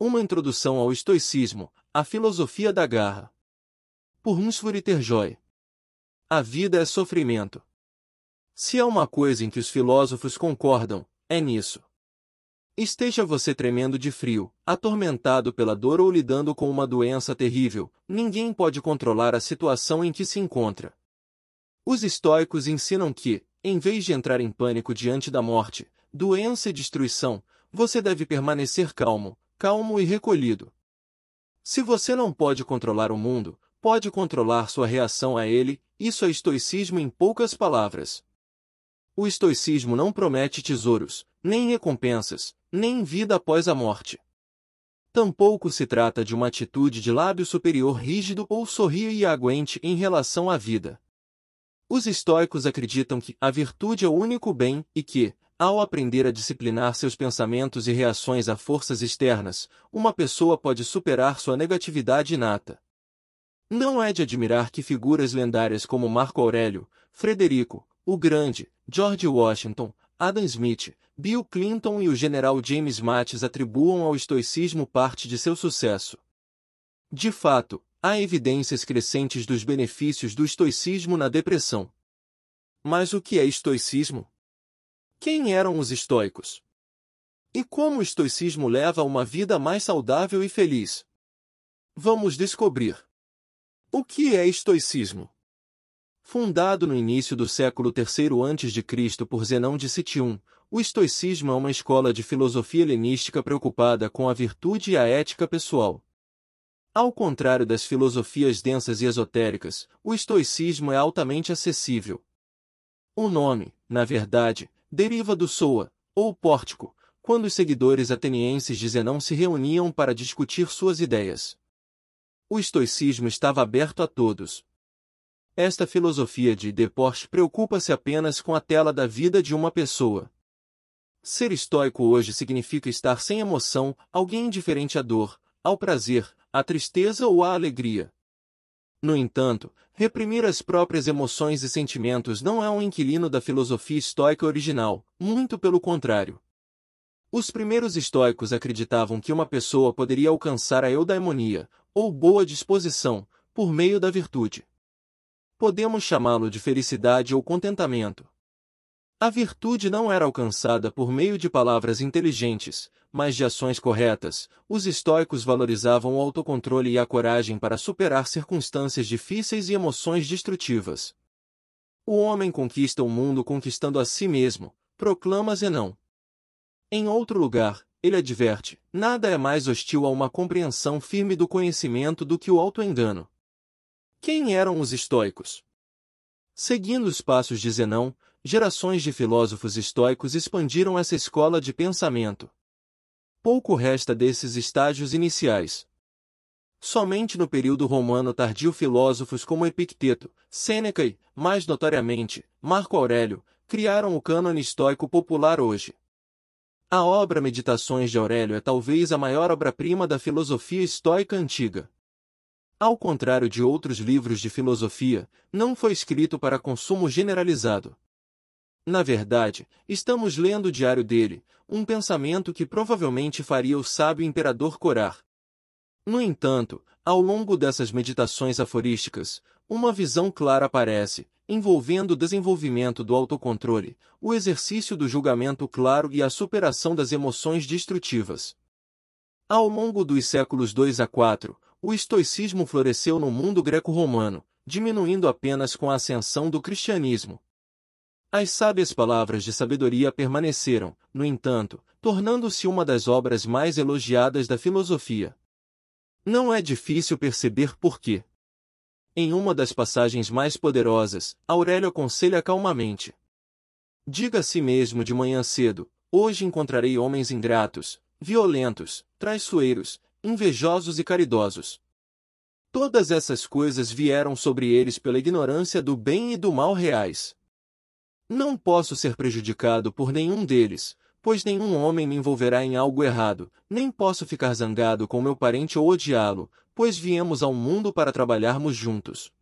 Uma introdução ao estoicismo, a filosofia da garra. Por Hunsford Terjoy. A vida é sofrimento. Se há uma coisa em que os filósofos concordam, é nisso. Esteja você tremendo de frio, atormentado pela dor ou lidando com uma doença terrível, ninguém pode controlar a situação em que se encontra. Os estoicos ensinam que, em vez de entrar em pânico diante da morte, doença e destruição, você deve permanecer calmo, calmo e recolhido. Se você não pode controlar o mundo, pode controlar sua reação a ele, isso é estoicismo em poucas palavras. O estoicismo não promete tesouros, nem recompensas, nem vida após a morte. Tampouco se trata de uma atitude de lábio superior rígido ou sorrir e aguente em relação à vida. Os estoicos acreditam que a virtude é o único bem e que, ao aprender a disciplinar seus pensamentos e reações a forças externas, uma pessoa pode superar sua negatividade inata. Não é de admirar que figuras lendárias como Marco Aurélio, Frederico, o Grande, George Washington, Adam Smith, Bill Clinton e o general James Mattis atribuam ao estoicismo parte de seu sucesso. De fato, há evidências crescentes dos benefícios do estoicismo na depressão. Mas o que é estoicismo? Quem eram os estoicos? E como o estoicismo leva a uma vida mais saudável e feliz? Vamos descobrir. O que é estoicismo? Fundado no início do século III a.C. por Zenão de Citium, o estoicismo é uma escola de filosofia helenística preocupada com a virtude e a ética pessoal. Ao contrário das filosofias densas e esotéricas, o estoicismo é altamente acessível. O nome, na verdade, deriva do Soa, ou pórtico, quando os seguidores atenienses de Zenão se reuniam para discutir suas ideias. O estoicismo estava aberto a todos. Esta filosofia de Deporte preocupa-se apenas com a tela da vida de uma pessoa. Ser estoico hoje significa estar sem emoção, alguém indiferente à dor, ao prazer, à tristeza ou à alegria. No entanto, reprimir as próprias emoções e sentimentos não é um inquilino da filosofia estoica original, muito pelo contrário. Os primeiros estoicos acreditavam que uma pessoa poderia alcançar a eudaimonia, ou boa disposição, por meio da virtude. Podemos chamá-lo de felicidade ou contentamento. A virtude não era alcançada por meio de palavras inteligentes, mas de ações corretas. Os estoicos valorizavam o autocontrole e a coragem para superar circunstâncias difíceis e emoções destrutivas. O homem conquista o mundo conquistando a si mesmo, proclama Zenão. Em outro lugar, ele adverte: nada é mais hostil a uma compreensão firme do conhecimento do que o autoengano. Quem eram os estoicos? Seguindo os passos de Zenão, gerações de filósofos estoicos expandiram essa escola de pensamento. Pouco resta desses estágios iniciais. Somente no período romano tardio filósofos como Epicteto, Sêneca e, mais notoriamente, Marco Aurélio, criaram o cânone estoico popular hoje. A obra Meditações de Aurélio é talvez a maior obra-prima da filosofia estoica antiga. Ao contrário de outros livros de filosofia, não foi escrito para consumo generalizado. Na verdade, estamos lendo o diário dele, um pensamento que provavelmente faria o sábio imperador corar. No entanto, ao longo dessas meditações aforísticas, uma visão clara aparece, envolvendo o desenvolvimento do autocontrole, o exercício do julgamento claro e a superação das emoções destrutivas. Ao longo dos séculos 2 a 4, o estoicismo floresceu no mundo greco-romano, diminuindo apenas com a ascensão do cristianismo. As sábias palavras de sabedoria permaneceram, no entanto, tornando-se uma das obras mais elogiadas da filosofia. Não é difícil perceber por quê. Em uma das passagens mais poderosas, Aurélio aconselha calmamente. Diga a si mesmo de manhã cedo, hoje encontrarei homens ingratos, violentos, traiçoeiros, invejosos e caridosos. Todas essas coisas vieram sobre eles pela ignorância do bem e do mal reais. Não posso ser prejudicado por nenhum deles, pois nenhum homem me envolverá em algo errado, nem posso ficar zangado com meu parente ou odiá-lo, pois viemos ao mundo para trabalharmos juntos.